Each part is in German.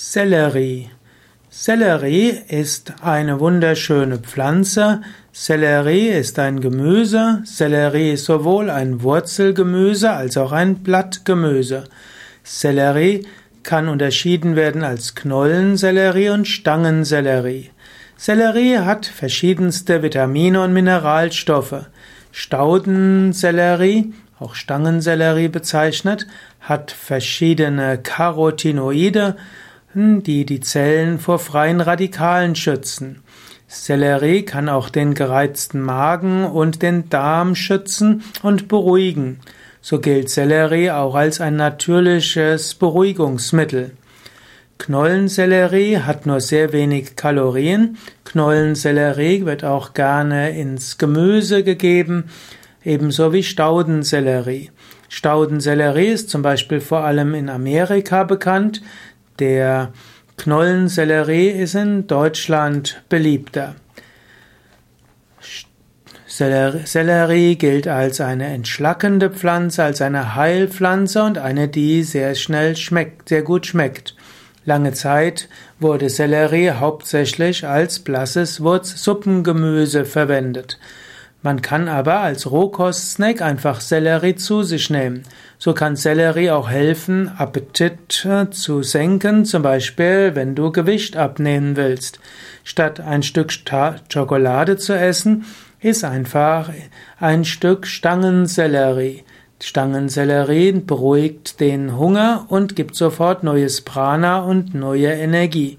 Sellerie. Sellerie ist eine wunderschöne Pflanze. Sellerie ist ein Gemüse. Sellerie ist sowohl ein Wurzelgemüse als auch ein Blattgemüse. Sellerie kann unterschieden werden als Knollensellerie und Stangensellerie. Sellerie hat verschiedenste Vitamine und Mineralstoffe. Staudensellerie, auch Stangensellerie bezeichnet, hat verschiedene Carotinoide, die die Zellen vor freien Radikalen schützen. Sellerie kann auch den gereizten Magen und den Darm schützen und beruhigen. So gilt Sellerie auch als ein natürliches Beruhigungsmittel. Knollensellerie hat nur sehr wenig Kalorien. Knollensellerie wird auch gerne ins Gemüse gegeben, ebenso wie Staudensellerie. Staudensellerie ist zum Beispiel vor allem in Amerika bekannt. Der Knollensellerie ist in Deutschland beliebter. Sellerie gilt als eine entschlackende Pflanze, als eine Heilpflanze und eine, die sehr schnell schmeckt, sehr gut schmeckt. Lange Zeit wurde Sellerie hauptsächlich als blasses Suppengemüse verwendet. Man kann aber als Rohkostsnack einfach Sellerie zu sich nehmen. So kann Sellerie auch helfen, Appetit äh, zu senken, zum Beispiel wenn du Gewicht abnehmen willst. Statt ein Stück Schokolade zu essen, ist einfach ein Stück Stangensellerie. Stangensellerie beruhigt den Hunger und gibt sofort neues Prana und neue Energie.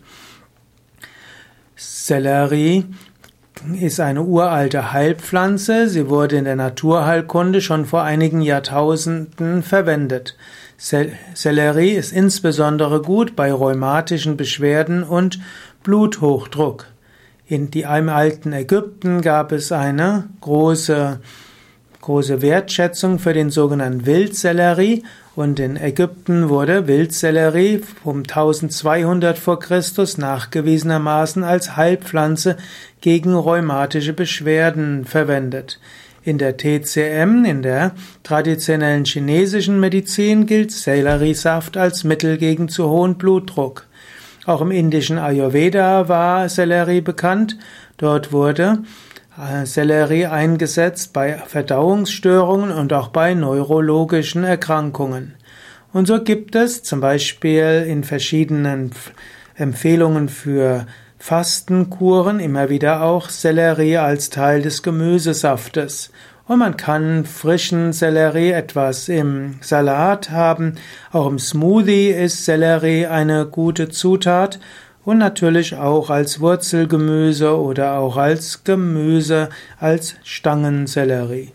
Sellerie ist eine uralte Heilpflanze. Sie wurde in der Naturheilkunde schon vor einigen Jahrtausenden verwendet. Sellerie ist insbesondere gut bei rheumatischen Beschwerden und Bluthochdruck. In die alten Ägypten gab es eine große große Wertschätzung für den sogenannten Wildsellerie und in Ägypten wurde Wildsellerie um 1200 vor Christus nachgewiesenermaßen als Heilpflanze gegen rheumatische Beschwerden verwendet. In der TCM, in der traditionellen chinesischen Medizin, gilt Selleriesaft als Mittel gegen zu hohen Blutdruck. Auch im indischen Ayurveda war Sellerie bekannt. Dort wurde Sellerie eingesetzt bei Verdauungsstörungen und auch bei neurologischen Erkrankungen. Und so gibt es zum Beispiel in verschiedenen Empfehlungen für Fastenkuren immer wieder auch Sellerie als Teil des Gemüsesaftes. Und man kann frischen Sellerie etwas im Salat haben. Auch im Smoothie ist Sellerie eine gute Zutat und natürlich auch als Wurzelgemüse oder auch als Gemüse, als Stangensellerie.